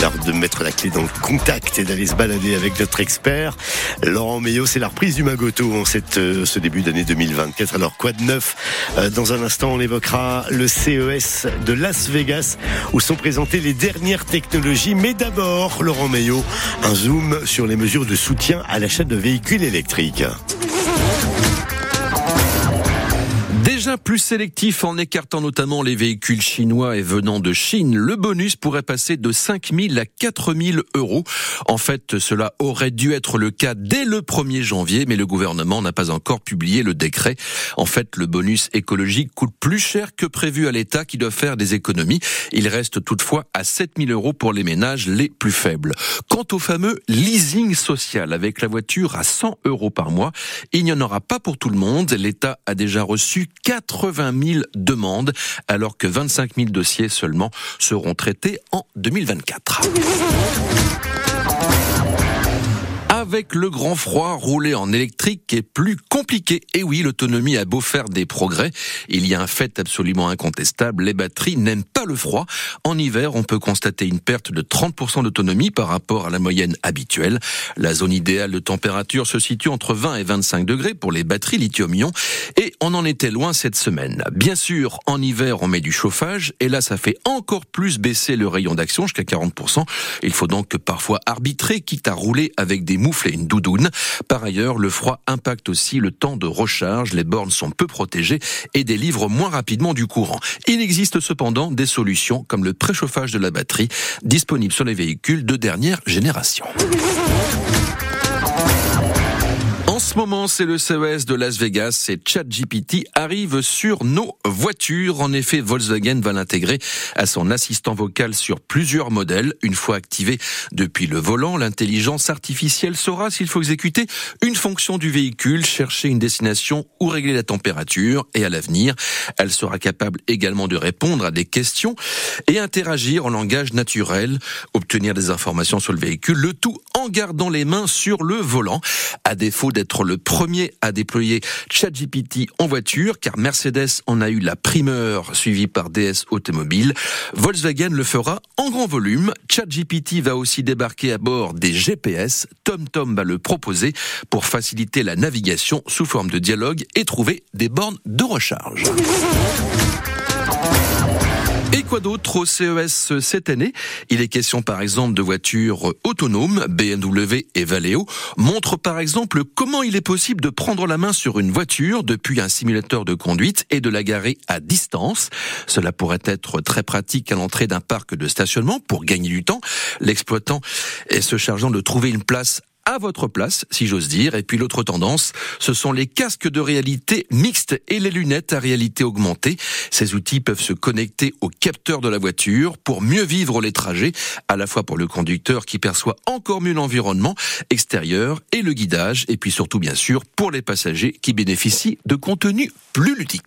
L'heure de mettre la clé dans le contact et d'aller se balader avec notre expert. Laurent Meillot, c'est la reprise du Magoto en cette, euh, ce début d'année 2024. Alors quoi de neuf euh, Dans un instant, on évoquera le CES de Las Vegas où sont présentées les dernières technologies. Mais d'abord, Laurent Meillot, un zoom sur les mesures de soutien à l'achat de véhicules électriques. Déjà plus sélectif en écartant notamment les véhicules chinois et venant de Chine, le bonus pourrait passer de 5 000 à 4 000 euros. En fait, cela aurait dû être le cas dès le 1er janvier, mais le gouvernement n'a pas encore publié le décret. En fait, le bonus écologique coûte plus cher que prévu à l'État qui doit faire des économies. Il reste toutefois à 7 000 euros pour les ménages les plus faibles. Quant au fameux leasing social avec la voiture à 100 euros par mois, il n'y en aura pas pour tout le monde. L'État a déjà reçu 80 000 demandes, alors que 25 000 dossiers seulement seront traités en 2024. Avec le grand froid, rouler en électrique est plus compliqué. Et oui, l'autonomie a beau faire des progrès, il y a un fait absolument incontestable, les batteries n'aiment pas le froid. En hiver, on peut constater une perte de 30% d'autonomie par rapport à la moyenne habituelle. La zone idéale de température se situe entre 20 et 25 degrés pour les batteries lithium-ion et on en était loin cette semaine. Bien sûr, en hiver, on met du chauffage et là, ça fait encore plus baisser le rayon d'action jusqu'à 40%. Il faut donc parfois arbitrer, quitte à rouler avec des moufles et une doudoune. Par ailleurs, le froid impacte aussi le temps de recharge. Les bornes sont peu protégées et délivrent moins rapidement du courant. Il existe cependant des solutions comme le préchauffage de la batterie disponible sur les véhicules de dernière génération. Ce moment, c'est le CES de Las Vegas et ChatGPT arrive sur nos voitures. En effet, Volkswagen va l'intégrer à son assistant vocal sur plusieurs modèles. Une fois activé depuis le volant, l'intelligence artificielle saura s'il faut exécuter une fonction du véhicule, chercher une destination ou régler la température. Et à l'avenir, elle sera capable également de répondre à des questions et interagir en langage naturel, obtenir des informations sur le véhicule, le tout en gardant les mains sur le volant. À défaut d'être le premier à déployer ChatGPT en voiture, car Mercedes en a eu la primeur, suivie par DS Automobile. Volkswagen le fera en grand volume. ChatGPT va aussi débarquer à bord des GPS. TomTom va le proposer pour faciliter la navigation sous forme de dialogue et trouver des bornes de recharge. Quoi d'autre au CES cette année? Il est question par exemple de voitures autonomes. BMW et Valeo montrent par exemple comment il est possible de prendre la main sur une voiture depuis un simulateur de conduite et de la garer à distance. Cela pourrait être très pratique à l'entrée d'un parc de stationnement pour gagner du temps. L'exploitant est se chargeant de trouver une place à votre place, si j'ose dire. Et puis l'autre tendance, ce sont les casques de réalité mixte et les lunettes à réalité augmentée. Ces outils peuvent se connecter au capteur de la voiture pour mieux vivre les trajets, à la fois pour le conducteur qui perçoit encore mieux l'environnement extérieur et le guidage, et puis surtout bien sûr pour les passagers qui bénéficient de contenus plus ludiques.